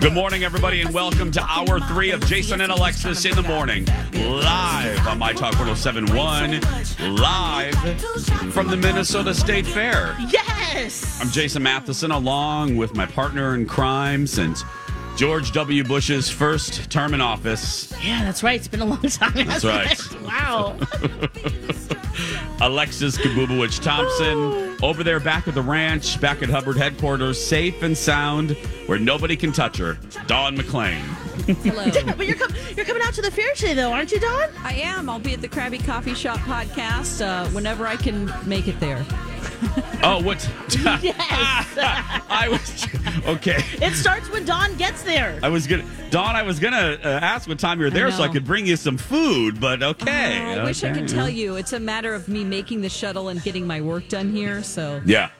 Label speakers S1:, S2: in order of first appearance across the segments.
S1: Good morning, everybody, and welcome to hour three of Jason and Alexis in the morning. Live on My Talk 1071, live from the Minnesota State Fair.
S2: Yes!
S1: I'm Jason Matheson, along with my partner in crime since George W. Bush's first term in office.
S2: Yeah, that's right. It's been a long time.
S1: That's right.
S2: it? Wow.
S1: Alexis Kabubowicz Thompson over there back at the ranch, back at Hubbard headquarters, safe and sound, where nobody can touch her. Dawn McClain.
S2: Yeah, but you're, com- you're coming out to the fair today, though, aren't you, Dawn?
S3: I am. I'll be at the Krabby Coffee Shop podcast uh, whenever I can make it there.
S1: Oh, what?
S2: Yes.
S1: I was okay.
S2: it starts when Dawn gets there.
S1: I was gonna, Dawn. I was gonna uh, ask what time you're there so I could bring you some food, but okay.
S3: Oh, I wish I could tell you. It's a matter of me making the shuttle and getting my work done here. So
S1: Yeah.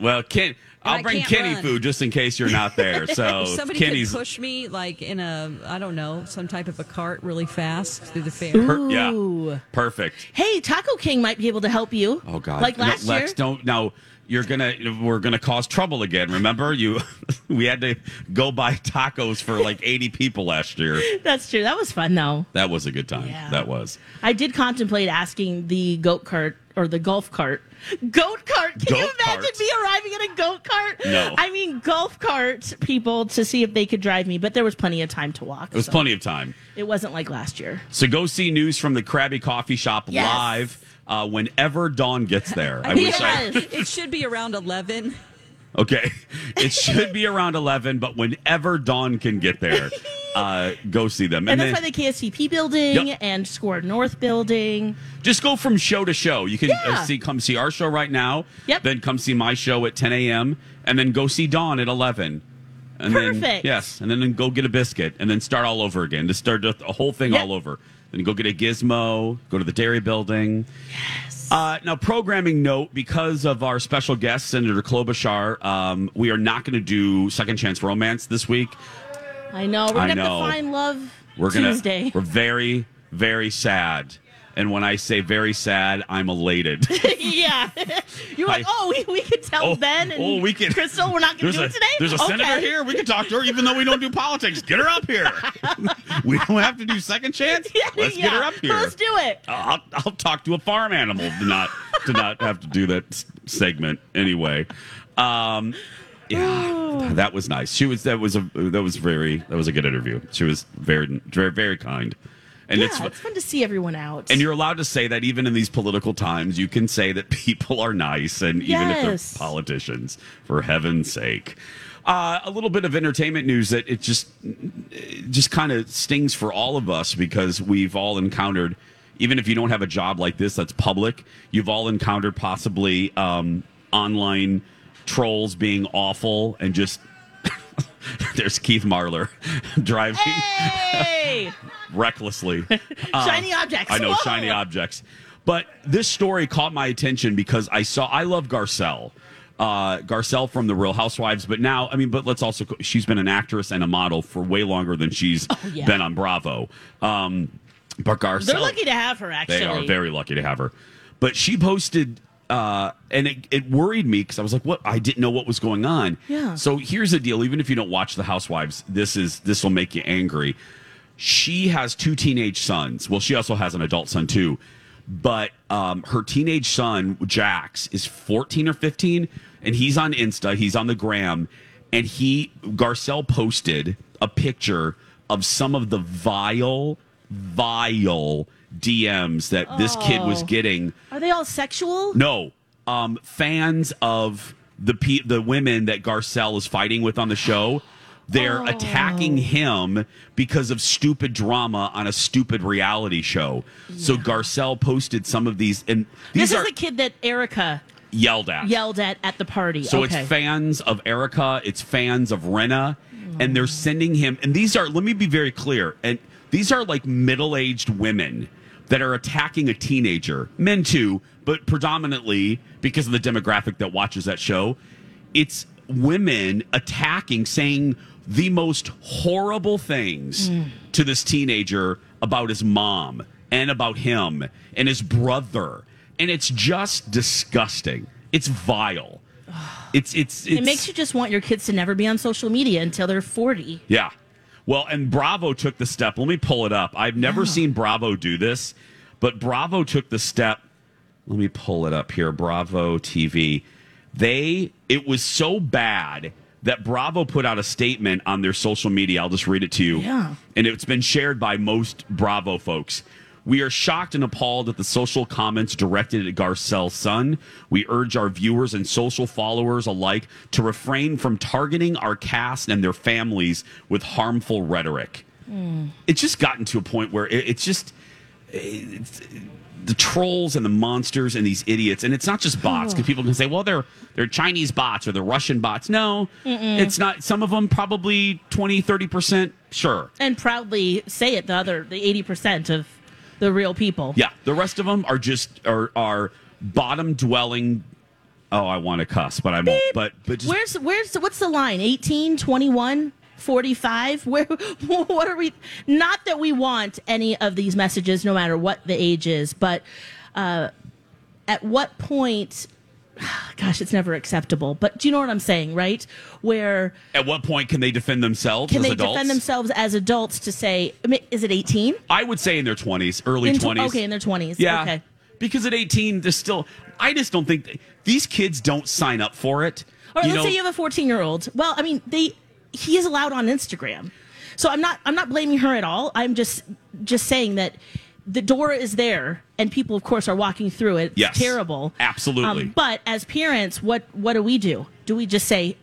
S1: Well, Ken, I'll bring
S3: can't
S1: Kenny
S3: run.
S1: food just in case you're not there. So
S3: if somebody
S1: Kenny's
S3: could push me like in a I don't know some type of a cart really fast through the fair.
S1: per- yeah, perfect.
S2: Hey, Taco King might be able to help you.
S1: Oh God,
S2: Like
S1: No,
S2: last
S1: Lex,
S2: year?
S1: don't now. You're gonna we're gonna cause trouble again. Remember you? we had to go buy tacos for like 80 people last year.
S2: That's true. That was fun, though.
S1: That was a good time.
S2: Yeah.
S1: That was.
S2: I did contemplate asking the goat cart or the golf cart. Goat cart? Can you imagine
S1: cart?
S2: me arriving in a goat cart?
S1: No.
S2: I mean, golf cart people to see if they could drive me, but there was plenty of time to walk.
S1: It was
S2: so
S1: plenty of time.
S2: It wasn't like last year.
S1: So go see news from the Krabby Coffee Shop
S2: Yes.
S1: live uh, whenever Dawn gets there. I wish I.
S3: It should be around eleven.
S1: Okay, it should be around eleven, but whenever Dawn can get there, uh, go see them.
S2: And,
S1: And,
S2: that's
S1: then
S2: by the KSTP building
S1: Yep.
S2: and Square North building.
S1: just go from show to show. You can uh, see, come see our show right now.
S2: Yep.
S1: Then come see my show at ten a.m. and then go see Dawn at eleven. And Then,
S2: Perfect.
S1: yes, and then go get a biscuit, and then start all over again. To start the whole thing
S2: Yep.
S1: all over. Then go get a gizmo. Go to the dairy building. Uh, now, programming note because of our special guest, Senator Klobuchar, um, we are not going to do Second Chance Romance this week.
S2: I know. We're going to find love
S1: We're gonna,
S2: Tuesday.
S1: We're very, very sad. And when I say very sad, I'm elated.
S2: yeah. You're like,
S1: I-
S2: oh, we, we could tell
S1: Oh,
S2: Ben and
S1: oh, we can-
S2: Crystal we're not going to do
S1: a,
S2: it today?
S1: there's a
S2: Okay.
S1: senator here. We can talk to her, even though we don't do politics. Get her up here. we don't have to do second chance.
S2: Yeah,
S1: Let's
S2: yeah.
S1: get her up here.
S2: Let's do it.
S1: I'll, I'll talk to a farm animal to not to not have to do that segment anyway. Um, yeah, that was nice. She was that was a that was very that was a good interview. She was very very very kind, and
S2: Yeah,
S1: it's
S2: it's, fun to see everyone out.
S1: and you're allowed to say that even in these political times, you can say that people are nice, and even if they're politicians, for heaven's sake. Uh, a little bit of entertainment news that it just it just kind of stings for all of us because we've all encountered, even if you don't have a job like this that's public, you've all encountered possibly um, online trolls being awful and just. There's Keith Marler driving
S2: Hey!
S1: recklessly.
S2: shiny objects.
S1: I know
S2: Whoa.
S1: shiny objects. But this story caught my attention because I saw I love Garcelle. Uh, Garcelle from the Real Housewives, but now I mean, but let's also she's been an actress and a model for way longer than she's
S2: Oh, yeah.
S1: been on Bravo. Um, but Garcelle,
S2: They're lucky to have her, actually.
S1: they are very lucky to have her. But she posted, uh, and it, it worried me because I was like, "What? I didn't know what was going on."
S2: Yeah.
S1: So here's the deal: even if you don't watch The Housewives, this is this will make you angry. She has two teenage sons. Well, she also has an adult son too. But um, her teenage son Jax is 14 or 15, and he's on Insta. He's on the gram, and he Garcelle posted a picture of some of the vile, vile DMs that this kid was
S2: Oh.
S1: getting.
S2: Are they all sexual?
S1: No, um, fans of the pe- the women that Garcelle is fighting with on the show. They're attacking him because of stupid drama on a stupid reality show. So Garcelle posted some of these, and these
S2: This
S1: are
S2: is the kid that Erika
S1: yelled at.
S2: yelled at at the party.
S1: So
S2: okay.
S1: it's fans of Erika, it's fans of Rinna, and they're sending him. And these are, let me be very clear, and these are like middle aged women that are attacking a teenager, men too, but predominantly because of the demographic that watches that show. It's women attacking, saying the most horrible things mm. to this teenager about his mom and about him and his brother. And it's just disgusting. It's vile. It's it's, it's
S2: it makes you just want your kids to never be on social media until they're 40.
S1: yeah. Well, and Bravo took the step. Let me pull it up. I've never seen Bravo do this, but Bravo took the step. Let me pull it up here. Bravo TV. They it was so bad that Bravo put out a statement on their social media. I'll just read it to you.
S2: Yeah.
S1: And it's been shared by most Bravo folks. We are shocked and appalled at the social comments directed at Garcelle's son. We urge our viewers and social followers alike to refrain from targeting our cast and their families with harmful rhetoric. Hmm. It's just gotten to a point where it, it's just it's, the trolls and the monsters and these idiots. And it's not just bots because people can say well they're they're chinese bots or they're russian bots. No it's not some of them probably 20 30% sure.
S2: And proudly say it, the other, the 80% of the real people.
S1: yeah the rest of them are just are are bottom dwelling oh i want to cuss but i won't but but just
S2: Where's, where's, what's the line? 18, 21, 45? Where, what are we, not that we want any of these messages, no matter what the age is, but uh, at what point, gosh, it's never acceptable. But do you know what I'm saying, right? Where
S1: at what point can they defend themselves
S2: can
S1: as
S2: they
S1: adults
S2: defend themselves as adults to say, I mean, is it 18?
S1: i would say in their 20s early
S2: tw-
S1: 20s
S2: okay, in their 20s.
S1: Yeah.
S2: Okay.
S1: Because at 18, there's still, I just don't think these kids don't sign up for it.
S2: Or
S1: You
S2: let's
S1: know,
S2: say you have a 14 year old. Well, I mean, they he is allowed on Instagram, so I'm not I'm not blaming her at all. I'm just just saying that the door is there, and people, of course, are walking through it. It's
S1: Yes,
S2: terrible, Um,
S1: absolutely.
S2: but as parents, what what do we do? Do we just say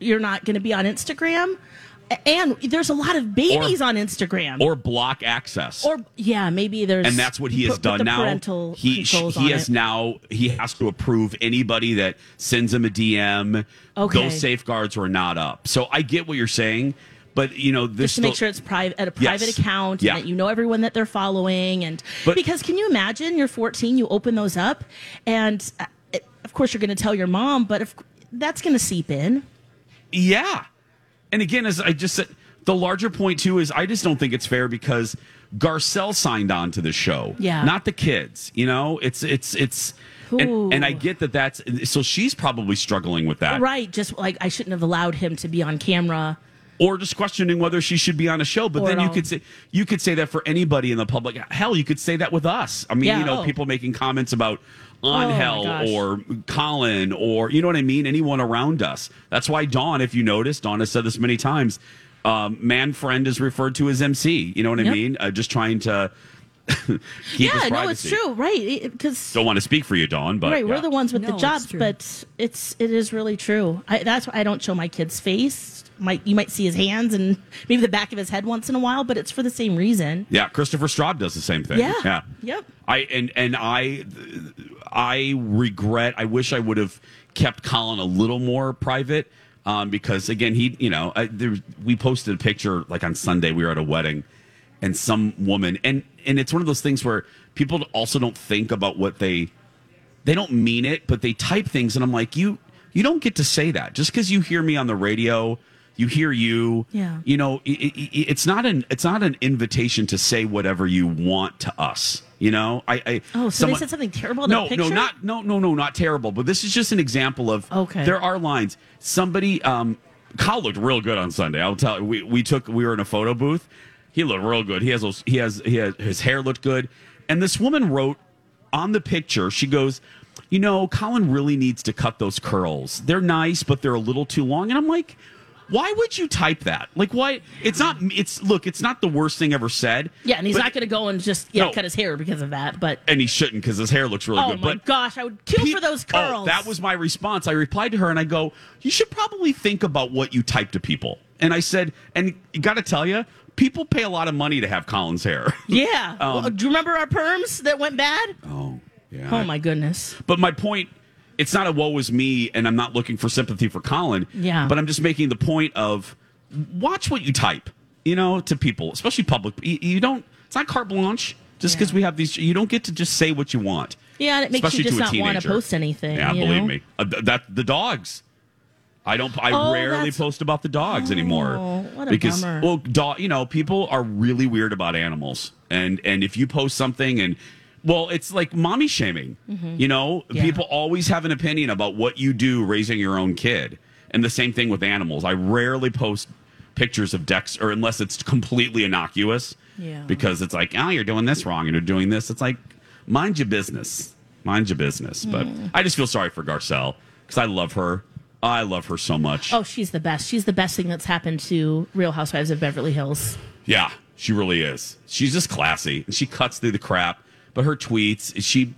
S2: you're not going to be on Instagram? And there's a lot of babies
S1: Or-
S2: on Instagram.
S1: or block access.
S2: Or yeah, maybe there's
S1: and that's what he has
S2: put- put
S1: done
S2: the
S1: now. He
S2: controls
S1: he has
S2: it.
S1: now he has to approve anybody that sends him a DM.
S2: Okay.
S1: Those safeguards were not up. So I get what you're saying, but you know this
S2: just to make sure it's private at a
S1: Yes.
S2: private account
S1: Yeah.
S2: and that you know everyone that they're following and
S1: But-
S2: because can you imagine you're 14 you open those up and uh, it, of course you're going to tell your mom but if that's going to seep in
S1: Yeah. And again, as I just said, the larger point too is I just don't think it's fair because Garcelle signed on to the show.
S2: Yeah.
S1: Not the kids. You know, it's it's it's and, and I get that that's so she's probably struggling with that.
S2: right just like I shouldn't have allowed him to be on camera
S1: Or just questioning whether she should be on a show. But
S2: Or
S1: then you could say you could say that for anybody in the public. Hell, you could say that with us. I mean,
S2: Yeah,
S1: you know,
S2: oh.
S1: people making comments about
S2: Oh, my
S1: Angel or Colin or you know what I mean, anyone around us. That's why Dawn, if you notice, Dawn has said this many times. Um, man friend is referred to as MC. You know what I mean? Uh, just trying to keep
S2: yeah no it's true right because
S1: Don't want to speak for you, Dawn, but
S2: right
S1: yeah.
S2: we're the ones with
S3: No,
S2: the jobs
S3: true.
S2: but it's it is really true I, that's why i don't show my kid's face might you might see his hands and maybe the back of his head once in a while but it's for the same reason
S1: Yeah, Christopher Straub does the same thing.
S2: Yeah.
S1: Yeah.
S2: Yep.
S1: I and and I I regret I wish I would have kept Colin a little more private um, because again he you know I, there, we posted a picture like on Sunday we were at a wedding and some woman and and it's one of those things where people also don't think about what they they don't mean it, but they type things, and I'm like, you you don't get to say that just because you hear me on the radio. You hear you,
S2: Yeah.
S1: You know, i i i- it's not an it's not an invitation to say whatever you want to us. You know, I, I
S2: Oh, so they said something terrible in
S1: No, no, not no, no, no, not terrible. But this is just an example of
S2: Okay.
S1: There are lines. Somebody, um, Kyle looked real good on Sunday. I'll tell you. We we took we were in a photo booth. He looked real good. He has those. He has he has his hair looked good. And this woman wrote on the picture. She goes, you know, Colin really needs to cut those curls. They're nice, but they're a little too long. And I'm like, Why would you type that? Like, why? It's not. It's look. It's not the worst thing ever said.
S2: Yeah, and he's
S1: but-
S2: not going to go and just yeah
S1: No.
S2: cut his hair because of that. But
S1: And he shouldn't because his hair looks really
S2: oh
S1: good.
S2: my
S1: but
S2: gosh, I would kill for those
S1: Oh,
S2: curls.
S1: that was my response. I replied to her and I go, You should probably think about what you type to people. And I said, And you got to tell you, people pay a lot of money to have Colin's hair.
S2: yeah.
S1: Um,
S2: Well, do you remember our perms that went bad?
S1: Oh, yeah.
S2: Oh my goodness.
S1: But my point, it's not a woe is me, and I'm not looking for sympathy for Colin.
S2: Yeah.
S1: But I'm just making the point of watch what you type, you know, to people, especially public. You, you don't, it's not carte blanche. Just because
S2: Yeah.
S1: we have these, you don't get to just say what you want.
S2: Yeah, and it makes you just not want to post anything.
S1: Yeah, believe
S2: know?
S1: me. Uh, that the dogs. I don't. I
S2: Oh,
S1: rarely
S2: that's-
S1: post about the dogs anymore
S2: what a
S1: because
S2: bummer.
S1: well, dog. You know, people are really weird about animals, and and if you post something and well, it's like mommy shaming. You know,
S2: Mm-hmm. Yeah.
S1: people always have an opinion about what you do raising your own kid, and the same thing with animals. I rarely post pictures of Dex, or unless it's completely innocuous.
S2: Yeah.
S1: Because it's like, oh, you're doing this wrong, and you're doing this. It's like, mind your business. Mind your business. But
S2: Mm.
S1: I just feel sorry for Garcelle because I love her. I love her so much.
S2: Oh, she's the best. She's the best thing that's happened to Real Housewives of Beverly Hills.
S1: Yeah, she really is. She's just classy. and She cuts through the crap. But her tweets, she,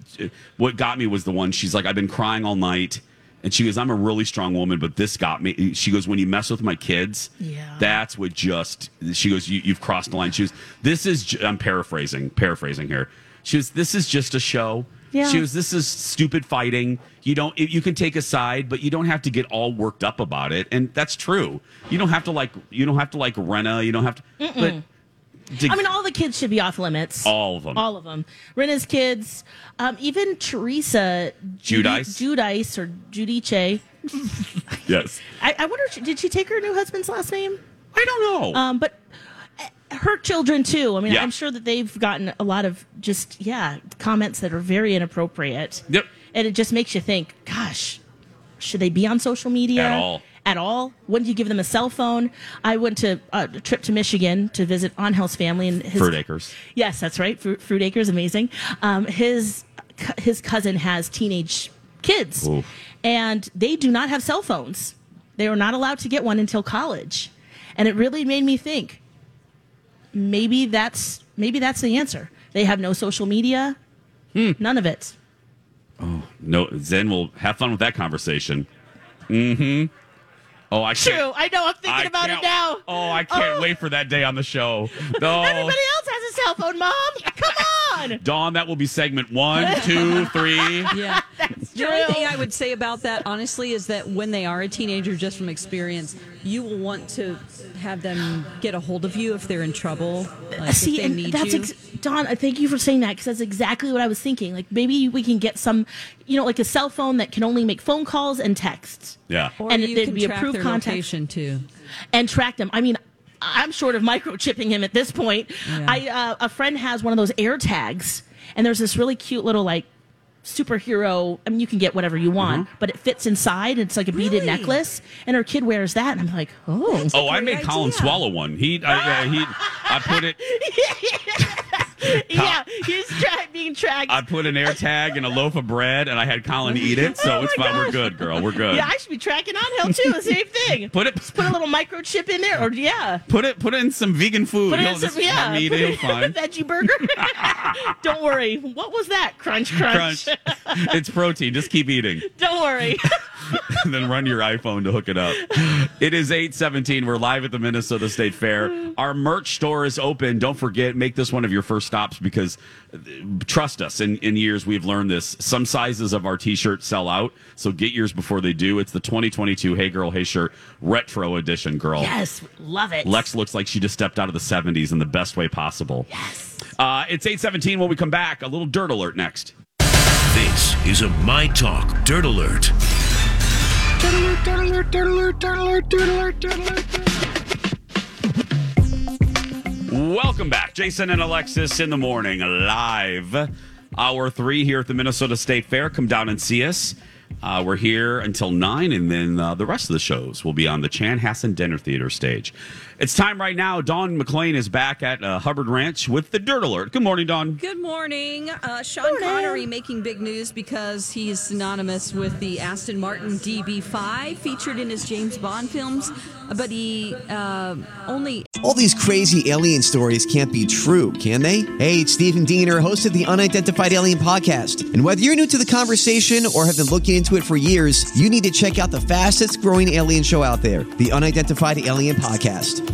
S1: what got me was the one. She's like, I've been crying all night, and she goes, I'm a really strong woman, but this got me. She goes, when you mess with my kids,
S2: Yeah.
S1: that's what just. She goes, you, you've crossed the line. She goes, this is. I'm paraphrasing, paraphrasing here. She goes, this is just a show.
S2: Yeah.
S1: She goes, this is stupid fighting. You don't. You can take a side, but you don't have to get all worked up about it. And that's true. You don't have to like. You don't have to like Rinna. You don't have to. But.
S2: I mean, all the kids should be off limits.
S1: All of them.
S2: All of them. Rinna's kids, um, even Teresa Judy-
S1: Judice?
S2: Judice or Judice.
S1: yes.
S2: I, I wonder, did she take her new husband's last name?
S1: I don't know.
S2: Um, but uh, her children too. I mean,
S1: Yeah.
S2: I'm sure that they've gotten a lot of just yeah comments that are very inappropriate.
S1: Yep.
S2: And it just makes you think, gosh, should they be on social media
S1: At all.
S2: At all? Wouldn't you give them a cell phone? I went to uh, a trip to Michigan to visit Angel's family and his
S1: Fruit Acres.
S2: Yes, that's right. Fruit, Fruit Acres, amazing. Um, his his cousin has teenage kids,
S1: Ooh.
S2: and they do not have cell phones. They are not allowed to get one until college, and it really made me think. Maybe that's maybe that's the answer. They have no social media,
S1: Hmm.
S2: none of it.
S1: Oh no, Zen will have fun with that conversation. Mm-hmm. Oh, I can't.
S2: True, I know. I'm thinking
S1: I
S2: about it now.
S1: Oh, I can't
S2: Oh.
S1: wait for that day on the show. No.
S2: Everybody else has a cell phone, Mom. Come on.
S1: Dawn, that will be segment one, two, three.
S3: Yeah. The only thing I would say about that, honestly, is that when they are a teenager, just from experience, you will want to have them get a hold of you if they're in trouble. Like
S2: See,
S3: if they
S2: and
S3: need
S2: that's
S3: you.
S2: ex- Don. Thank you for saying that because that's exactly what I was thinking. Like maybe we can get some, you know, like a cell phone that can only make phone calls and texts
S1: Yeah.
S3: or
S2: and
S3: you
S2: there'd
S3: can
S2: be approved
S3: their
S2: contact.
S3: too.
S2: and track them. I mean, I'm short of microchipping him at this point.
S3: Yeah.
S2: I uh, a friend has one of those air tags, and there's this really cute little like superhero. I mean, you can get whatever you want, but it fits inside. It's like a beaded
S3: Really?
S2: necklace, and her kid wears that, and I'm like, oh.
S1: Oh, I made Colin
S3: idea.
S1: swallow one. He, I, uh, he, I put it.
S2: yeah, he's tra- being tracked.
S1: I put an air tag in a loaf of bread, and I had Colin eat it. So
S2: Oh
S1: it's fine. We're good, girl. We're good.
S2: yeah, I should be tracking on hell too. The same thing.
S1: Put it.
S2: Put a little microchip in there, or yeah,
S1: Put it. Put in some vegan food.
S2: put in some
S1: just
S2: yeah,
S1: have me eat
S2: put in a
S1: fine.
S2: veggie burger. Don't worry. What was that? Crunch, crunch.
S1: Crunch. it's protein. Just keep eating.
S2: Don't worry.
S1: and then run your iPhone to hook it up. It is 817. We're live at the Minnesota State Fair. Mm. Our merch store is open. Don't forget, make this one of your first stops because trust us, in, in years we've learned this. Some sizes of our t shirts sell out, so get yours before they do. It's the 2022 Hey Girl, Hey Shirt Retro Edition, girl.
S2: yes, love it.
S1: Lex looks like she just stepped out of the 70s in the best way possible.
S2: Yes.
S1: Uh, it's 817 when we come back. A little dirt alert next.
S4: This is a My Talk Dirt Alert.
S1: Welcome back. Jason and Alexis in the morning, live. Hour three here at the Minnesota State Fair. Come down and see us. Uh, we're here until nine, and then uh, the rest of the shows will be on the Chanhassen Dinner Theater stage. It's time right now. Don McClain is back at uh, Hubbard Ranch with the Dirt Alert. Good morning, Don.
S3: Good morning. Uh, Sean Connery making big news because he's synonymous with the Aston Martin DB5 featured in his James Bond films, but he uh, only
S5: All these crazy alien stories can't be true, can they? Hey, it's Stephen Diener, host of the Unidentified Alien Podcast. And whether you're new to the conversation or have been looking into it for years, you need to check out the fastest growing alien show out there, the Unidentified Alien Podcast,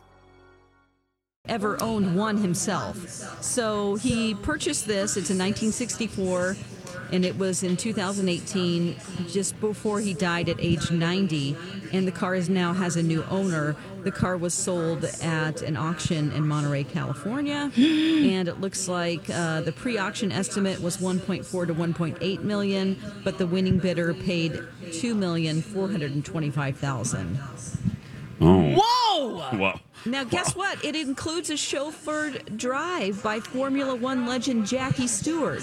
S3: Ever owned one himself. So he purchased this. It's in 1964, and it was in 2018, just before he died at age 90. And the car is now has a new owner. The car was sold at an auction in Monterey, California, and it looks like uh, the pre-auction estimate was 1.4 to 1.8 million, but the winning bidder paid two million four hundred and twenty-five thousand.
S1: Oh.
S2: Whoa!
S1: Whoa.
S3: Now, guess what? It includes a chauffeured drive by Formula One legend Jackie Stewart.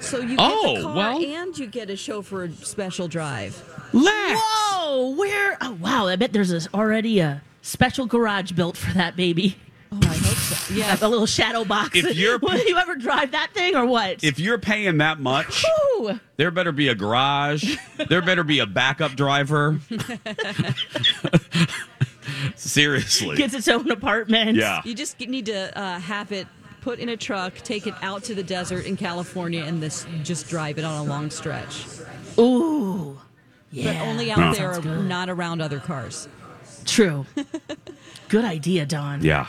S3: So you get
S1: Oh,
S3: the car
S1: well.
S3: and you get a chauffeured special drive.
S1: Lex.
S2: Whoa! Where? Oh, wow! I bet there's a, already a special garage built for that baby.
S3: Oh, I hope. Yeah.
S2: A little shadow box.
S1: If you're-
S2: will you ever drive that thing or what?
S1: If you're paying that much,
S2: Woo!
S1: there better be a garage. There better be a backup driver. Seriously.
S2: gets its own apartment.
S1: Yeah.
S3: You just need to uh, have it put in a truck, take it out to the desert in California, and this just drive it on a long stretch.
S2: Ooh. Yeah.
S3: But only
S1: Huh.
S3: out there, not around other cars.
S2: True. good idea, Don.
S1: Yeah.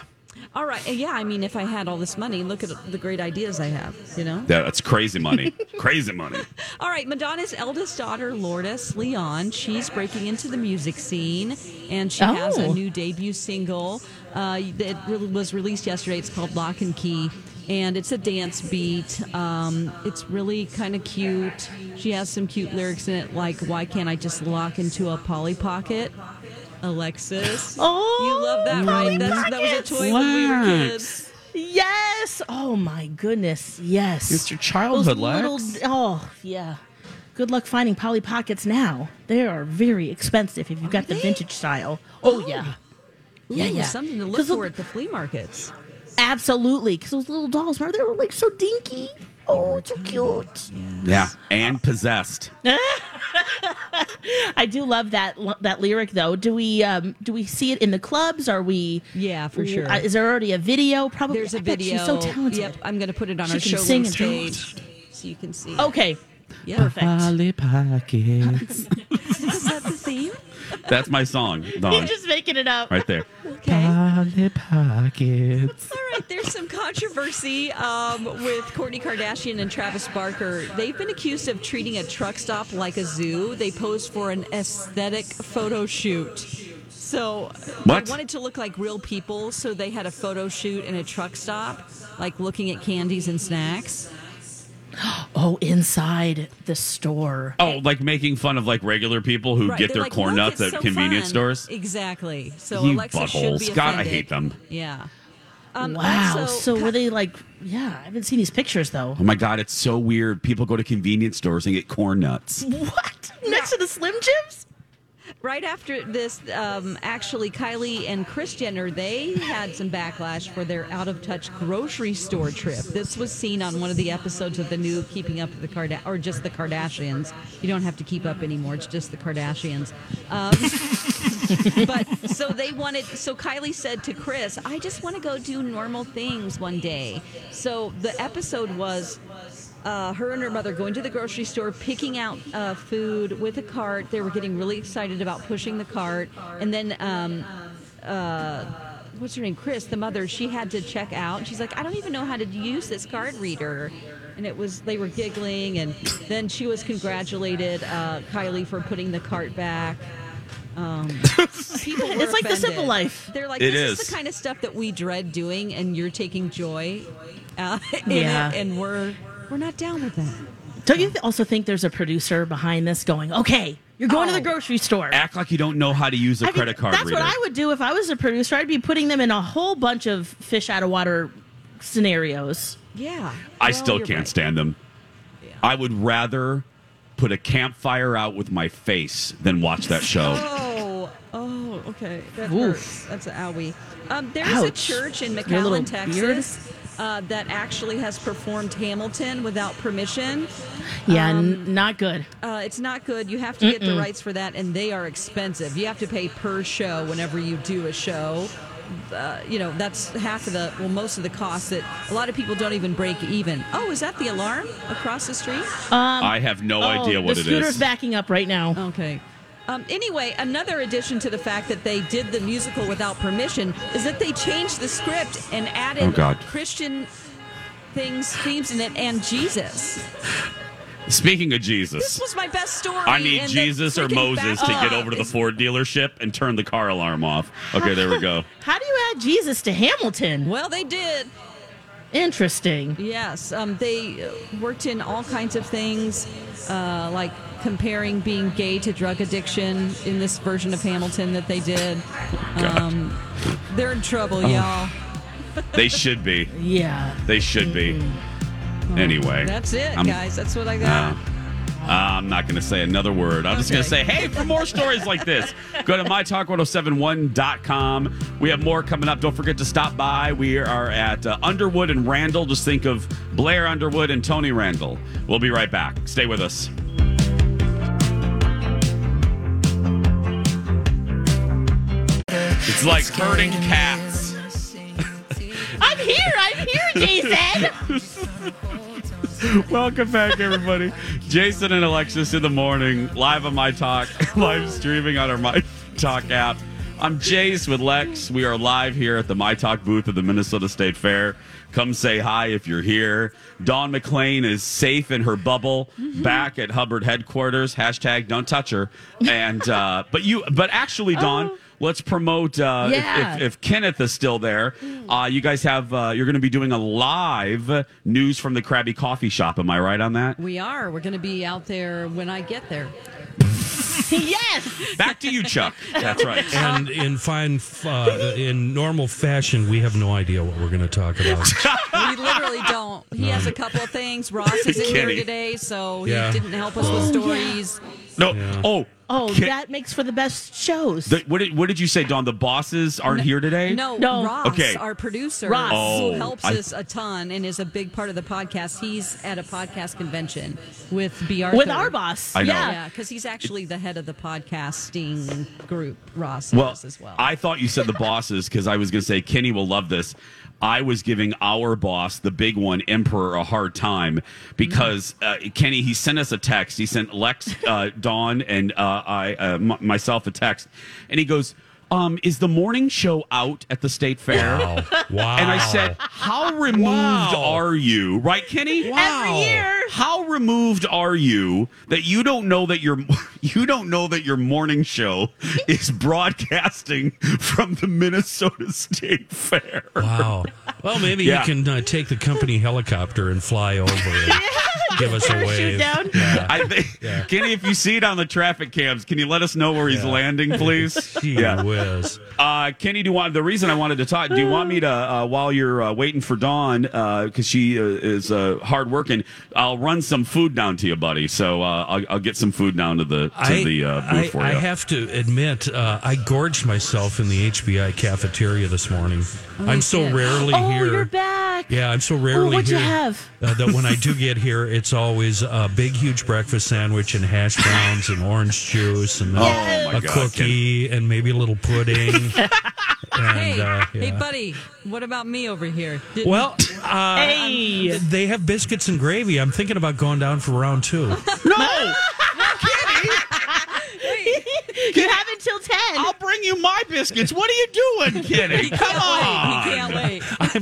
S3: All right. Yeah, I mean, if I had all this money, look at the great ideas I have, you know?
S1: Yeah, That's crazy money. crazy money.
S3: All right, Madonna's eldest daughter, Lourdes Leon, she's breaking into the music scene, and she has a
S2: Oh.
S3: new debut single uh, that really was released yesterday. It's called Lock and Key, and it's a dance beat. Um, it's really kind of cute. She has some cute lyrics in it, like "Why can't I just lock into a Polly Pocket?" Alexis,
S2: Oh,
S3: you love that, right? That's, that was a
S2: Pockets.
S3: toy when we were kids.
S2: Yes. Oh my goodness. Yes.
S1: It's your childhood,
S2: Those little-
S1: Lex.
S2: oh yeah. Good luck finding Polly Pockets now. They are very expensive if you've got the
S3: they?
S2: vintage style. Oh, yeah. Yeah,
S3: Ooh,
S2: yeah.
S3: Something to look
S2: 'Cause
S3: for
S2: look-
S3: at the flea markets.
S2: Absolutely. Because those little dolls, remember, they were like so dinky. Oh, so cute.
S1: Yeah. And possessed.
S2: I do love that that lyric though. Do we um do we see it in the clubs? Are we?
S3: Yeah, for sure.
S2: Uh, is there already a video? Probably.
S3: There's a
S2: I
S3: video.
S2: She's so talented.
S3: Yep, I'm going to put it on
S2: She
S3: our
S2: can
S3: showroom stage so you can see.
S2: Okay.
S3: yeah.
S2: Perfect.
S1: Pockets.
S3: Is that the theme?
S1: That's my song,
S2: You're just making it up.
S1: Right there.
S3: Okay.
S1: Polly Pockets.
S3: All right. There's some controversy um, with Kourtney Kardashian and Travis Barker. They've been accused of treating a truck stop like a zoo. They posed for an aesthetic photo shoot. So
S1: What?
S3: they wanted to look like real people, so they had a photo shoot in a truck stop, like looking at candies and snacks.
S2: Oh, inside the store.
S1: Oh, like making fun of like regular people who
S3: Right,
S1: get
S3: they're
S1: their
S3: like,
S1: corn nuts at
S3: so
S1: convenience
S3: fun."
S1: stores.
S3: Exactly. So
S1: You
S3: Alexa should be
S1: buttholes. God, I hate them.
S3: Yeah. Um,
S2: Wow.
S3: also,
S2: so
S3: Ka-
S2: were they like? Yeah, I haven't seen these pictures though.
S1: Oh my God, it's so weird. People go to convenience stores and get corn nuts.
S2: What? Next to the Slim Jims?
S3: Right after this, um, actually, Kylie and Kris Jenner they had some backlash for their out of touch grocery store trip. This was seen on one of the episodes of the new Keeping Up with the Kardashians, or just the Kardashians. You don't have to keep up anymore; it's just the Kardashians. Um, but so they wanted. So Kylie said to Kris, "I just want to go do normal things one day." So the episode was uh, her and her mother going to the grocery store, picking out uh, food with a cart. They were getting really excited about pushing the cart, and then um, uh, what's her name, Kris, the mother, she had to check out. She's like, I don't even know how to use this card reader. And it was they were giggling, and then she was congratulated uh, Kylie for putting the cart back. Um, people were
S2: It's like the simple life.
S3: They're like,
S1: It
S3: this is.
S1: is.
S3: the kind of stuff that we dread doing, and you're taking joy uh, in
S2: Yeah.
S3: it, and we're we're not down with that.
S2: Don't you th- also think there's a producer behind this going, okay, you're going to the
S3: Oh.
S2: grocery store?
S1: Act like you don't know how to use a
S2: I mean,
S1: credit card
S2: That's
S1: reader.
S2: what I would do if I was a producer. I'd be putting them in a whole bunch of fish out of water scenarios.
S3: Yeah,
S1: I
S3: Well,
S1: still can't
S3: right.
S1: stand them. I would rather put a campfire out with my face than watch that show.
S3: Oh, oh, okay. That
S2: Oof.
S3: hurts. That's an owie. Um, there's a church in McAllen, Texas, uh, that actually has performed Hamilton without permission.
S2: Yeah,
S3: Um,
S2: n- not good.
S3: Uh, it's not good. You have to get the rights for that, and they are expensive. You have to pay per show whenever you do a show. Uh, you know, that's half of the, well, most of the cost that a lot of people don't even break even. Oh, is that the alarm across the street?
S1: I have no idea what it is.
S2: the
S1: it
S2: scooter's
S1: is.
S2: backing up right now.
S3: Okay. Um, anyway, another addition to the fact that they did the musical without permission is that they changed the script and added
S1: Oh, God.
S3: Christian things, themes in it, and Jesus.
S1: Speaking of Jesus, This
S3: was my best story.
S1: I need Jesus or Moses to get over to the
S3: is-
S1: Ford dealership and turn the car alarm off. Okay, there we go.
S2: How do you add Jesus to Hamilton?
S3: Well, they did.
S2: Interesting.
S3: Yes, um, they uh, worked in all kinds of things, uh, like comparing being gay to drug addiction in this version of Hamilton that they did. Um, they're in trouble,
S1: Oh.
S3: y'all.
S1: They should be.
S2: Yeah.
S1: They should be. Anyway,
S3: That's it,
S1: I'm-
S3: guys. That's what I got.
S1: Uh, I'm not going to say another word. I'm just going to say, hey, for more stories like this, go to mytalk1071.com. We have more coming up. Don't forget to stop by. We are at uh, Underwood and Randall. Just think of Blair Underwood and Tony Randall. We'll be right back. Stay with us. It's like herding cats.
S2: I'm here. I'm here, Jason.
S1: Welcome back, everybody. Jason and Alexis in the morning, live on My Talk, live streaming on our My Talk app. I'm Jace with Lex. We are live here at the My Talk booth of the Minnesota State Fair. Come say hi if you're here. Dawn McClain is safe in her bubble, back at Hubbard headquarters. Hashtag don't touch her. And uh, but you, but actually, Dawn. Let's promote uh, if-
S2: Yeah.
S1: if, if Kenneth is still there. Uh, you guys have uh, you're going to be doing a live news from the Krabby Coffee Shop. Am I right on that?
S3: We are. We're going to be out there when I get there.
S2: yes.
S1: Back to you, Chuck. That's right.
S6: And in fine, uh, in normal fashion, we have no idea what we're going to talk about.
S3: We literally don't. He has a couple of things. Ross is in here today, so
S6: Yeah.
S3: he didn't help us with stories.
S1: No. Oh.
S2: Oh,
S1: Ken-
S2: that makes for the best shows.
S1: the- what did what did you say, Don? The bosses aren't here today.
S3: No,
S2: No.
S3: Ross,
S1: Okay.
S3: our producer,
S2: Ross.
S1: Oh,
S3: who helps
S1: I-
S3: us a ton and is a big part of the podcast. He's at a podcast convention with BR
S2: with our boss.
S1: I know.
S2: Yeah.
S3: Yeah, because he's actually the head of the podcasting group. Ross
S1: Well,
S3: is as well.
S1: I thought you said the bosses because I was going to say Kenny will love this. I was giving our boss, the big one, Emperor, a hard time because uh, Kenny he sent us a text. He sent Lex, uh, Dawn, and uh, I uh, myself a text, and he goes. Um, is the morning show out at the state fair?
S6: Wow. Wow.
S1: And I said, How removed
S6: Wow.
S1: are you? Right, Kenny?
S2: Every year.
S1: How removed are you that you don't know that your you don't know that your morning show is broadcasting from the Minnesota State Fair?
S6: Wow. Well, maybe
S1: Yeah.
S6: you can uh, take the company helicopter and fly over and give us a
S2: Parachute
S6: wave.
S2: down.
S1: I think, Kenny, if you see it on the traffic cams, can you let us know where he's
S6: Yeah.
S1: landing, please?
S6: Gee whiz.
S1: Uh, Kenny, do you want the reason I wanted to talk? Do you want me to uh, while you're uh, waiting for Dawn because she uh, is uh, hard working? I'll run some food down to you, buddy. So uh, I'll, I'll get some food down to the to
S6: I,
S1: the uh, booth
S6: I,
S1: for
S6: I
S1: you.
S6: I have to admit, uh, I gorged myself in the HBI cafeteria this morning. I'm so
S3: did?
S6: rarely
S2: Oh,
S6: here.
S2: you're back.
S6: Yeah, I'm so rarely
S2: what'd you
S6: here
S2: have?
S6: Uh, that when I do get here, it's always a big, huge breakfast sandwich and hash browns and orange juice and
S1: Oh, my
S6: a
S1: God,
S6: cookie and maybe a little pudding. and,
S3: hey,
S6: uh,
S3: hey, buddy, what about me over here? Didn't-
S6: Well, uh,
S2: Hey.
S6: they have biscuits and gravy. I'm thinking about going down for round two.
S1: no,
S2: You have until 10.
S1: I'll bring you my biscuits. What are you doing, Kenny? Come on.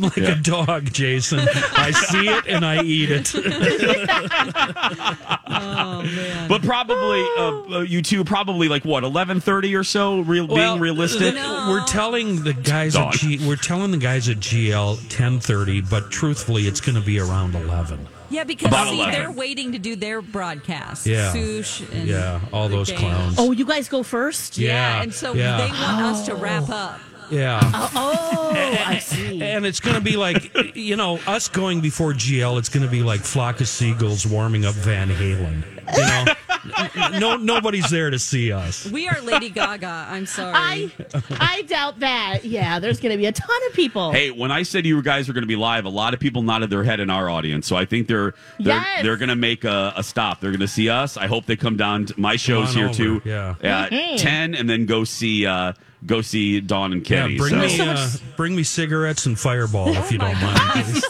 S3: He can't wait.
S6: I'm like a dog, Jason. I see it and I eat it.
S3: Oh man.
S1: But probably uh, uh, you two probably like what eleven thirty or so. Real being realistic.
S3: No.
S6: We're telling the guys
S1: Dog.
S6: at G, we're telling the guys at GL 10:30, but truthfully, it's going to be around 11.
S3: Yeah, because
S1: About
S3: see,
S1: 11.
S3: they're waiting to do their broadcast.
S6: Yeah.
S3: Sush and
S6: Yeah, all those clowns.
S2: oh, you guys go first?
S3: Yeah,
S6: Yeah,
S3: and so
S6: yeah.
S3: they want us to wrap up.
S6: Yeah.
S2: Oh, I see.
S6: And it's going to be like, you know, us going before GL, it's going to be like flock of seagulls warming up Van Halen. You know, no, nobody's there to see us.
S3: We are Lady Gaga. I'm sorry.
S2: I I doubt that. Yeah, there's going to be a ton of people.
S1: Hey, when I said you guys are going to be live, a lot of people nodded their head in our audience. So I think they're they're
S2: Yes.
S1: they're going to make a, a stop. They're going to see us. I hope they come down. To, my show's
S6: on
S1: here
S6: over,
S1: too.
S6: yeah.
S1: at ten, and then go see uh, go see Dawn and
S6: Yeah,
S1: Kenny.
S6: bring
S1: so.
S6: me, uh, bring me cigarettes and Fireball if you don't mind.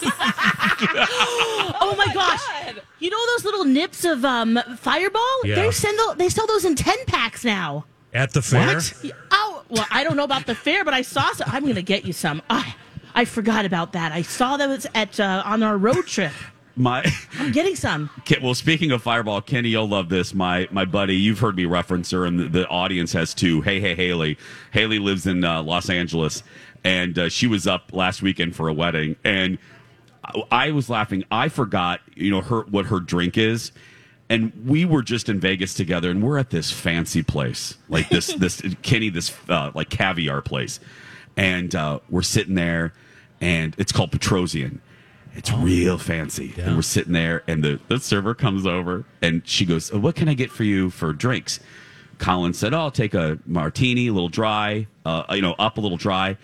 S2: Oh my gosh! You know those little nips of um, Fireball?
S6: Yeah.
S2: They send tho- they sell those in ten packs now.
S6: At the fair, What?
S2: Oh well, I don't know about the fair, but I saw some. I'm going to get you some. I, I forgot about that. I saw those at uh, on our road trip.
S1: My
S2: I'm getting some.
S1: Well, speaking of Fireball, Kenny, you'll love this. My my buddy, you've heard me reference her, and the, the audience has too. Hey, hey, Haley. Haley lives in uh, Los Angeles, and uh, she was up last weekend for a wedding, and I, I was laughing. I forgot, you know, her what her drink is. And we were just in Vegas together, and we're at this fancy place, like this, this Kenny, this uh, like caviar place, and uh, we're sitting there, and it's called Petrossian. It's real fancy. And we're sitting there, and the, the server comes over, and she goes, "Oh, What can I get for you for drinks? Colin said, Oh, I'll take a martini, a little dry, uh, you know, up a little dry.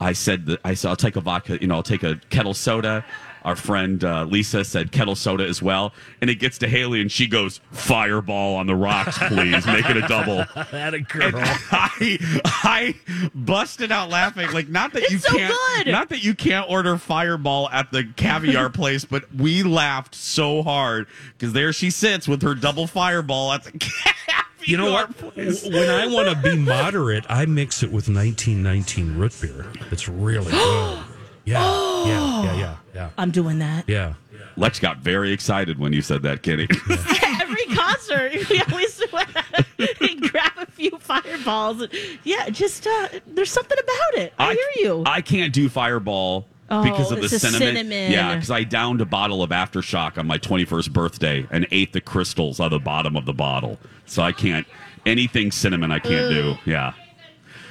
S1: I said, that, I said, I'll take a vodka, you know, I'll take a Ketel soda. Our friend uh, Lisa said Ketel soda as well. And it gets to Haley, and she goes, Fireball on the rocks, please. Make it a double.
S6: that a girl.
S1: I I busted out laughing. Like not that you
S2: so
S1: can't
S2: good.
S1: not that you can't order fireball at the caviar place, but we laughed so hard because there she sits with her double fireball at the caviar
S6: You know what? When I want to be moderate, I mix it with 1919 root beer. It's really good. Yeah, yeah, yeah, yeah, yeah,
S2: I'm doing that.
S6: yeah.
S1: Lex got very excited when you said that, Kitty.
S2: Every concert, we always grab a few fireballs. Yeah, just uh, there's something about it. I, hear you.
S1: I can't do fireball.
S2: Oh,
S1: because of the cinnamon.
S2: cinnamon.
S1: Yeah, because I downed a bottle of aftershock on my 21st birthday and ate the crystals on the bottom of the bottle. So I can't anything cinnamon. I can't do. Yeah,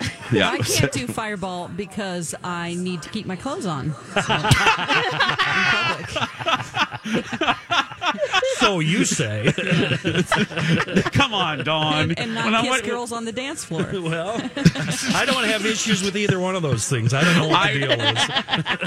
S1: yeah.
S3: I can't do Fireball because I need to keep my clothes on.
S6: So you say.
S1: Come on, Dawn.
S3: and
S1: When
S3: not
S1: I
S3: kiss
S1: went-
S3: girls on the dance floor.
S6: Well, I don't have issues with either one of those things. I don't know what the deal is.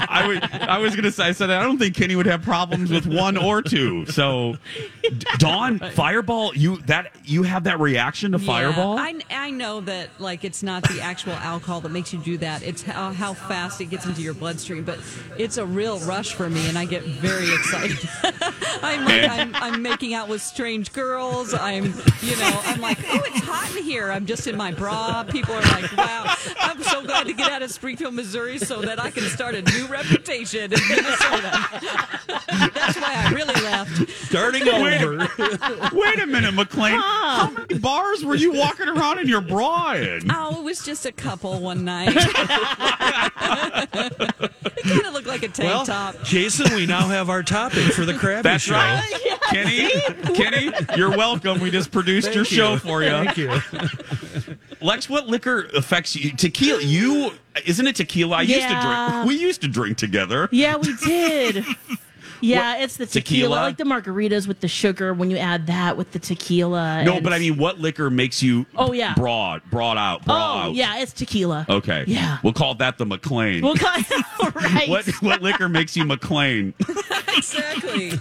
S1: I was, I was gonna say, I said I don't think Kenny would have problems with one or two. So, D- Dawn, Fireball, you that you have that reaction to Fireball.
S3: I, I know that like it's not the actual alcohol that makes you do that. It's how, uh, how fast it gets into your bloodstream. But it's a real rush for me, and I get very excited. I'm like I'm, I'm making out with strange girls. I'm you know I'm like oh it's hot in here. I'm just in my bra. People are like wow. I'm so glad to get out of Springfield, Missouri, so that I can start a new reputation in Minnesota. That's why I really left.
S6: Starting over.
S1: Wait a minute, McLean. How many bars were you walking around in your bra in?
S3: Oh, it was just a couple one night. it kind of looked like a tank
S6: Well,
S3: top.
S6: Jason, we now have our topic for the Krabby
S1: That's
S6: Show.
S1: right. Kenny, Kenny, you're welcome. We just produced your
S6: Thank
S1: show for you.
S6: Thank you.
S1: Lex, what liquor affects you? Tequila. You isn't it tequila? I used to drink. We used to drink together.
S2: yeah, we did. Yeah, it's the tequila.
S1: Tequila?
S2: like the margaritas with the sugar. When you add that with the tequila.
S1: No,
S2: and-
S1: but I mean, what liquor makes you?
S2: Oh, yeah.
S1: broad, broad out, broad
S2: Oh
S1: out.
S2: yeah, it's tequila.
S1: Okay.
S2: Yeah.
S1: We'll call that the McLean.
S2: We'll cut right.
S1: what what liquor makes you McLean?
S3: Exactly.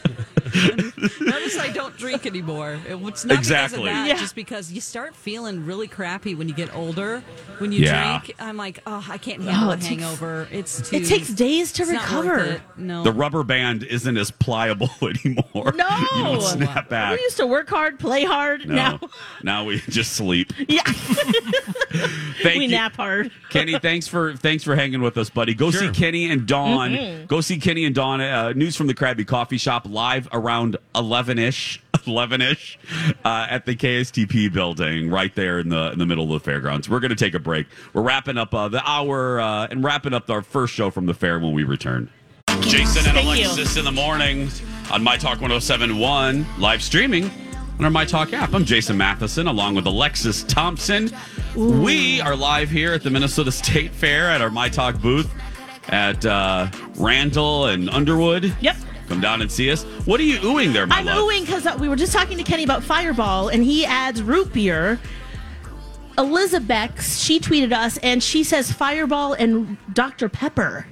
S3: Notice I don't drink anymore. It's not
S1: Exactly.
S3: because of that,
S2: Yeah.
S3: just because you start feeling really crappy when you get older. When you
S1: Yeah.
S3: drink, I'm like, oh, I can't handle
S2: Oh,
S3: a
S2: it takes-
S3: hangover. it's too.
S2: It takes days to
S3: it's not worth
S2: recover.
S3: No,
S1: The rubber band isn't as pliable anymore.
S2: No,
S1: you don't snap back.
S2: We used to work hard, play hard.
S1: No,
S2: Now,
S1: now we just sleep.
S2: yeah,
S1: Thank
S2: we
S1: you.
S2: nap hard.
S1: Kenny, thanks for thanks for hanging with us, buddy. Go see Kenny and Dawn.
S2: Mm-hmm.
S1: Go see Kenny and Dawn. Uh, news from the Krabby Coffee Shop live around eleven ish, eleven ish, uh, at the KSTP building, right there in the in the middle of the fairgrounds. We're going to take a break. We're wrapping up uh, the hour uh, and wrapping up our first show from the fair when we return. Jason and
S2: Thank you.
S1: Alexis in the morning on My Talk 1071, live streaming on our My Talk app. I'm Jason Matheson along with Alexis Thompson. We are live here at the Minnesota State Fair at our My Talk booth at uh, Randall and Underwood.
S2: Yep.
S1: Come down and see us. What are you oohing there, my
S2: I'm
S1: love?
S2: oohing because we were just talking to Kenny about Fireball, and he adds root beer. Elizabeth, she tweeted us, and she says Fireball and Dr. Pepper.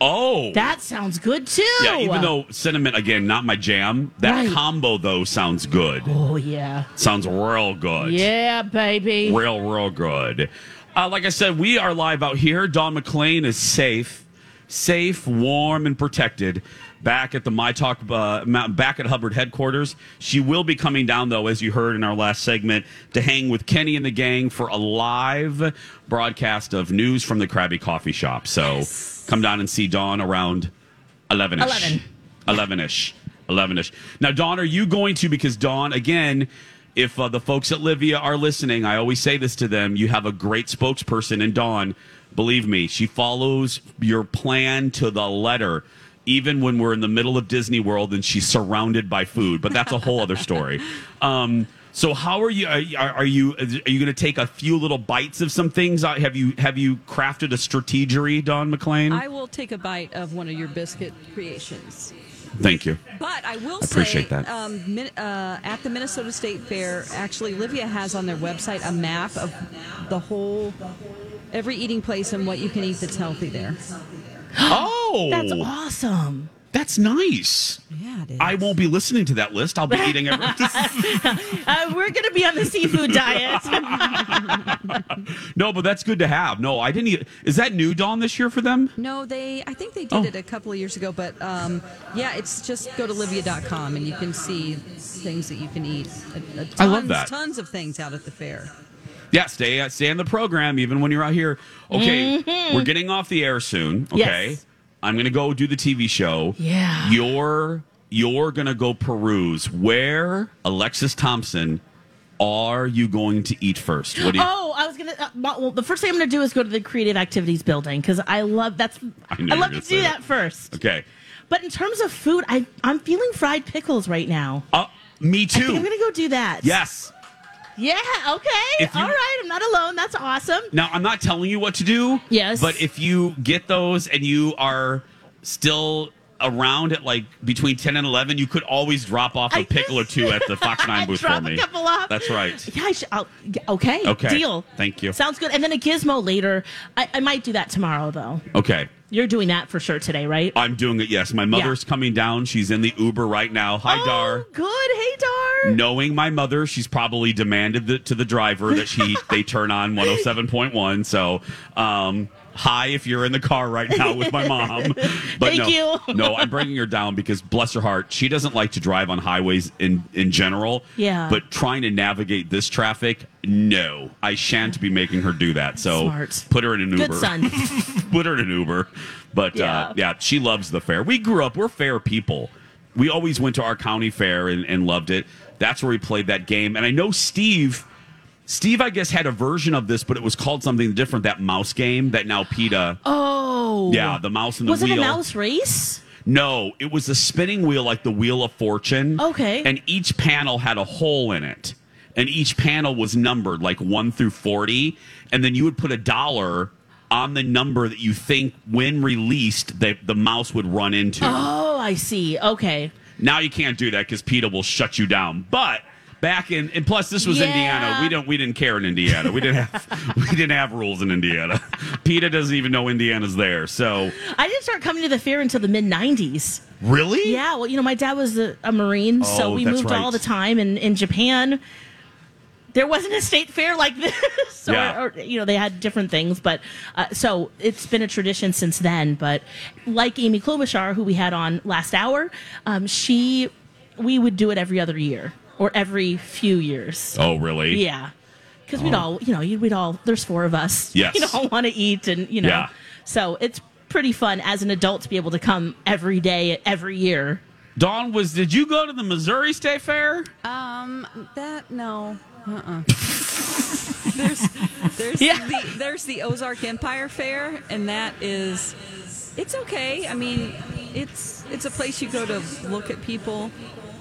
S1: Oh.
S2: That sounds good too.
S1: yeah, even though cinnamon, again, not my jam, that
S2: Right.
S1: combo, though, sounds good.
S2: Oh yeah.
S1: Sounds real good.
S2: Yeah, baby.
S1: real, real good. Uh, like I said, we are live out here. Dawn McLean is safe, safe, warm, and protected. Back at the My Talk, uh, back at Hubbard headquarters. She will be coming down, though, as you heard in our last segment, to hang with Kenny and the gang for a live broadcast of news from the Krabby Coffee Shop. So come down and see Dawn around 11 ish.
S2: 11.
S1: 11 ish. 11 ish. Now, Dawn, are you going to? Because, Dawn, again, if uh, the folks at Livea are listening, I always say this to them you have a great spokesperson in Dawn. Believe me, she follows your plan to the letter, even when we're in the middle of Disney World and she's surrounded by food. But that's a whole other story. Um, so how are you? Are, are you? Are you going to take a few little bites of some things? Uh, Have you have you crafted a strategery, Dawn McLean?
S3: I will take a bite of one of your biscuit creations.
S1: Thank you.
S3: But I will
S1: Appreciate
S3: say,
S1: that.
S3: Um, Min- uh, at the Minnesota State Fair, actually, Livea has on their website a map of the whole, every eating place and what you can eat that's healthy there.
S1: Oh,
S2: That's awesome.
S1: That's nice.
S3: Yeah, it is.
S1: I won't be listening to that list. I'll be eating everything.
S2: Uh, we're gonna be on the seafood diet.
S1: no, but that's good to have. No, I didn't. Eat, is that new Dawn this year for them?
S3: No, they. I think they did
S1: Oh.
S3: it a couple of years ago, but um, yeah, it's just go to livea.com and you can see things that you can eat. A, a tons,
S1: I love that.
S3: Tons of things out at the fair.
S1: Yeah, stay stay in the program even when you're out here. Okay, we're getting off the air soon. Okay,
S2: Mm-hmm. Yes.
S1: I'm gonna go do the TV show.
S2: Yeah.
S1: you're you're gonna go peruse. Where Alexis Thompson are you going to eat first? What do you?
S2: Oh, I was gonna. Uh, well, the first thing I'm gonna do is go to the Creative Activities Building because I love that's.
S1: I
S2: I,
S1: knew you were
S2: love
S1: gonna
S2: do
S1: that.
S2: that first.
S1: Okay.
S2: But in terms of food, I I'm feeling fried pickles right now.
S1: Uh, me
S2: I think I'm gonna go do that.
S1: Yes.
S2: Yeah. Okay. All right. I'm not alone. That's awesome.
S1: Now, I'm not telling you what to do.
S2: Yes.
S1: But if you get those and you are still around at like between 10 and 11, you could always drop off a
S2: I
S1: pickle or two at the Fox 9 booth
S2: Drop
S1: for me.
S2: a couple off.
S1: That's right.
S2: Yeah. I should, I'll, okay.
S1: Okay.
S2: Deal.
S1: Thank you.
S2: Sounds good. And then a gizmo later. I, I might do that tomorrow though.
S1: Okay.
S2: You're doing that for sure today, right?
S1: I'm doing it, yes. My mother's coming down. She's in the Uber right now. Hi,
S2: oh,
S1: Dar.
S2: good. Hey, Dar.
S1: Knowing my mother, she's probably demanded the, to the driver that she they turn on 107.1. So, um, hi if you're in the car right now with my mom. But
S2: Thank
S1: no,
S2: you.
S1: no, I'm bringing her down because bless her heart, she doesn't like to drive on highways in in general.
S2: Yeah.
S1: But trying to navigate this traffic, no, I shan't be making her do that. So
S2: Smart.
S1: put her in an Uber.
S2: Good son.
S1: put her in an Uber. But
S2: Yeah.
S1: uh, yeah, she loves the fair. We grew up, we're fair people. We always went to our county fair and, and loved it. That's where we played that game. And I know Steve, Steve, I guess, had a version of this, but it was called something different. That mouse game that now PETA.
S2: Oh.
S1: Yeah, the mouse and the
S2: Was
S1: wheel.
S2: it a mouse race?
S1: No, it was a spinning wheel like the Wheel of Fortune.
S2: Okay.
S1: And each panel had a hole in it. And each panel was numbered like 1 through 40. And then you would put a dollar on the number that you think, when released, that the mouse would run into.
S2: Oh, I see. Okay.
S1: Now you can't do that because PETA will shut you down. But back in and plus this was
S2: Yeah.
S1: Indiana. We don't we didn't care in Indiana. We didn't have we didn't have rules in Indiana. PETA doesn't even know Indiana's there. So
S2: I didn't start coming to the fair until the mid '90s.
S1: really?
S2: Yeah, well, you know, my dad was a, a Marine, so
S1: Oh,
S2: we moved
S1: right.
S2: all the time. And in Japan, there wasn't a state fair like this, or,
S1: Yeah.
S2: or you know, they had different things. But uh, so it's been a tradition since then. But like Amy Klobuchar, who we had on last hour, um, she we would do it every other year or every few years.
S1: Oh really?
S2: Yeah. Because we'd all, you know, we'd all, there's four of us.
S1: Yes.
S2: You'd all want to eat and, you know.
S1: Yeah.
S2: So it's pretty fun as an adult to be able to come every day, every year.
S1: Dawn was did you go to the Missouri State Fair?
S3: Um, that no. Uh-uh. there's there's
S2: Yeah.
S3: the there's the Ozark Empire Fair, and that is it's okay. I mean, it's it's a place you go to look at people.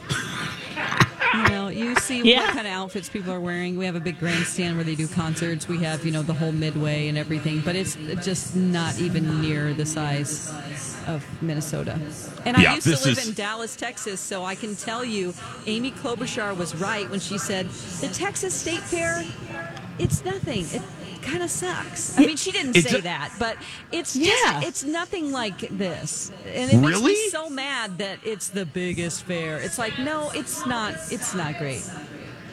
S3: You know, you see
S2: Yeah.
S3: what kind of outfits people are wearing. We have a big grandstand where they do concerts. We have, you know, the whole midway and everything, but it's just not even near the size of Minnesota. And I used to live
S1: is-
S3: in Dallas, Texas, so I can tell you Amy Klobuchar was right when she said the Texas State Fair, it's nothing. It kind of sucks. I mean, she didn't
S1: It's
S3: say
S1: a-
S3: that, but it's just
S2: Yeah.
S3: it's nothing like this. And it makes me so mad that it's the biggest fair. It's like, no, it's not. It's not great.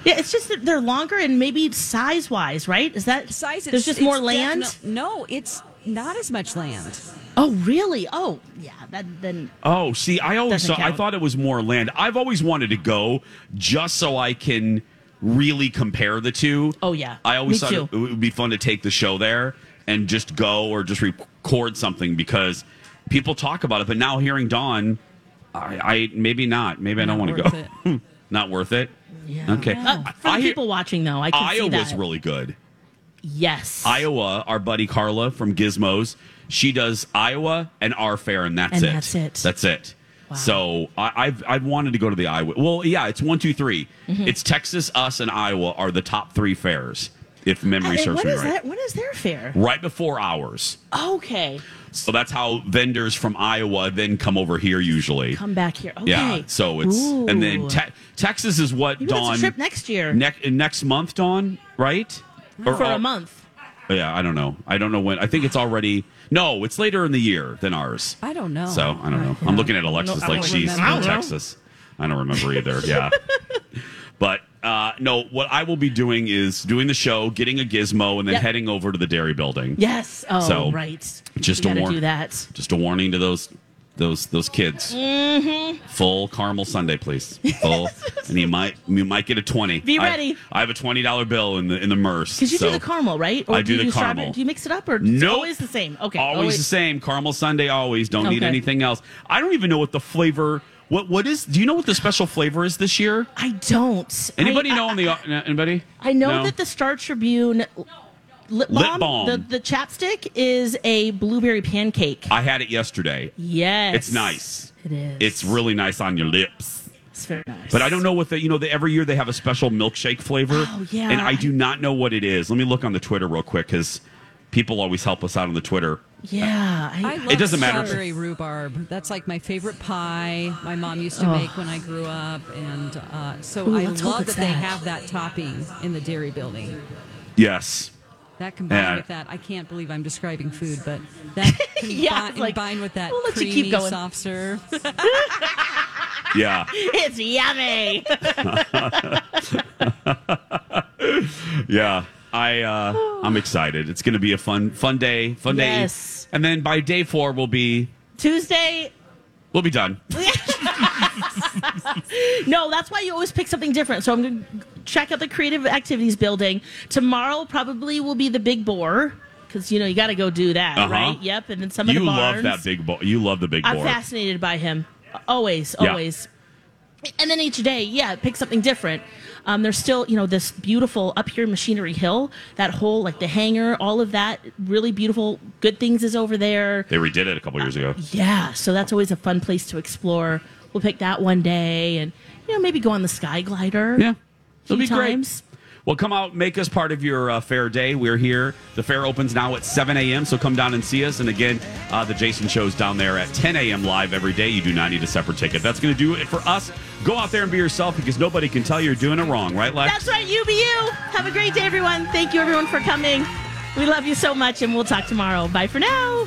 S2: Yeah, it's just that they're longer and maybe size wise, right? Is that
S3: Size,
S2: There's
S3: it's-
S2: just more
S3: it's
S2: land.
S3: definite- no, it's not as much land.
S2: Oh, really? Oh, yeah. That then.
S1: Oh, see, I always
S2: Doesn't
S1: saw, I thought it was more land. I've always wanted to go just so I can really compare the two.
S2: Oh, yeah.
S1: I always
S2: Me
S1: thought
S2: too.
S1: it would be fun to take the show there and just go or just record something because people talk about it. But now hearing Dawn, I, I maybe not. Maybe I don't want to go. not worth it.
S2: Yeah.
S1: Okay.
S2: Uh, for
S1: I
S2: people watching, though, I can see
S1: Iowa's
S2: that.
S1: really good.
S2: yes.
S1: Iowa, our buddy Carla from Gizmos, she does Iowa and our fair, and that's
S2: And
S1: it.
S2: that's it.
S1: That's it. So I, I've I've wanted to go to the Iowa. Well, yeah, it's one, two, three.
S2: Mm-hmm.
S1: It's Texas, us, and Iowa are the top three fairs, if memory serves me
S2: is
S1: right.
S2: that? When is their fair?
S1: Right before ours.
S2: Okay.
S1: So that's how vendors from Iowa then come over here usually.
S2: Come back here. Okay.
S1: Yeah. So it's and then te- Texas is what
S2: Maybe
S1: Dawn
S2: a trip next year.
S1: next next month, Dawn, right? Or-
S2: for
S1: or-
S2: a month.
S1: Yeah, I don't know. I don't know when. I think it's already. No, it's later in the year than ours.
S3: I don't know.
S1: So I don't know. I'm looking at Alexis
S2: I
S1: like
S2: don't
S1: she's
S3: remember.
S1: from Texas. I don't remember either. Yeah. but uh, no, what I will be doing is doing the show, getting a gizmo, and then
S2: Yep.
S1: heading over to the dairy building.
S2: Yes. Oh,
S1: So,
S2: right.
S1: just
S2: you
S1: a
S2: gotta
S1: warn-
S2: do that.
S1: Just a warning to those those those kids.
S2: Mm-hmm.
S1: Full caramel sundae, please. Full, and you might you might get a twenty.
S2: Be ready.
S1: I, have a twenty dollar bill in the in the Merce.
S2: Because you
S1: so
S2: do the caramel, right?
S1: I
S2: do
S1: do
S2: you
S1: the
S2: strawberry-
S1: caramel.
S2: Do you mix it up, or
S1: Nope.
S2: always the same? Okay,
S1: Always the same. Caramel sundae. Always. Don't need anything else. I don't even know what the flavor. What what is? Do you know what the special flavor is this year?
S2: I don't.
S1: Anybody
S2: I,
S1: know in the anybody?
S2: I know
S1: No?
S2: that the Star Tribune lip balm,
S1: Lip balm.
S2: The, the chapstick is a blueberry pancake.
S1: I had it yesterday.
S2: yes,
S1: It's nice.
S2: It is.
S1: It's really nice on your lips.
S2: It's very nice.
S1: But I don't know what the you know the, every year they have a special milkshake flavor.
S2: Oh, yeah.
S1: And I do not know what it is. Let me look on the Twitter real quick because people always help us out on the Twitter.
S2: Yeah, I,
S3: I love
S1: doesn't matter
S3: strawberry rhubarb. That's like my favorite pie. My mom used to
S2: Oh.
S3: make when I grew up, and uh, so
S2: Ooh,
S3: I love
S2: it's
S3: that they have that topping in the dairy building.
S1: Yes.
S3: That combined
S1: Yeah.
S3: with that, I can't believe I'm describing food, but that combi-
S2: Yeah, like,
S3: combined with that
S2: we'll
S3: creamy
S2: keep going.
S3: soft serve.
S1: Yeah.
S2: it's yummy.
S1: Yeah. I uh I'm excited. It's going to be a fun fun day. Fun
S2: Yes.
S1: day. And then by day 4 we'll be
S2: Tuesday.
S1: we'll be done.
S2: No, that's why you always pick something different. So I'm going to check out the creative activities building. Tomorrow probably will be the big boar because you know you got to go do that,
S1: Uh-huh.
S2: right? Yep. And then some of
S1: You
S2: the
S1: love that big boy. You love the big
S2: I'm
S1: boy.
S2: fascinated by him. Always,
S1: Yeah.
S2: always. And then each day, yeah, pick something different. Um, there's still, you know, this beautiful up here Machinery Hill, that whole like the hangar, all of that really beautiful. Good things is over there.
S1: They redid it a couple years ago.
S2: Yeah, so that's always a fun place to explore. We'll pick that one day, and you know maybe go on the sky glider.
S1: Yeah.
S2: A few
S1: It'll be great. Well, come out, make us part of your uh, fair day. We're here. The fair opens now at 7 a.m., so come down and see us. And again, uh, the Jason Show's down there at 10 a.m. live every day. You do not need a separate ticket. That's going to do it for us. Go out there and be yourself because nobody can tell you're doing it wrong, right, Lex?
S2: That's right, you be you. Have a great day, everyone. Thank you, everyone, for coming. We love you so much, and we'll talk tomorrow. Bye for now.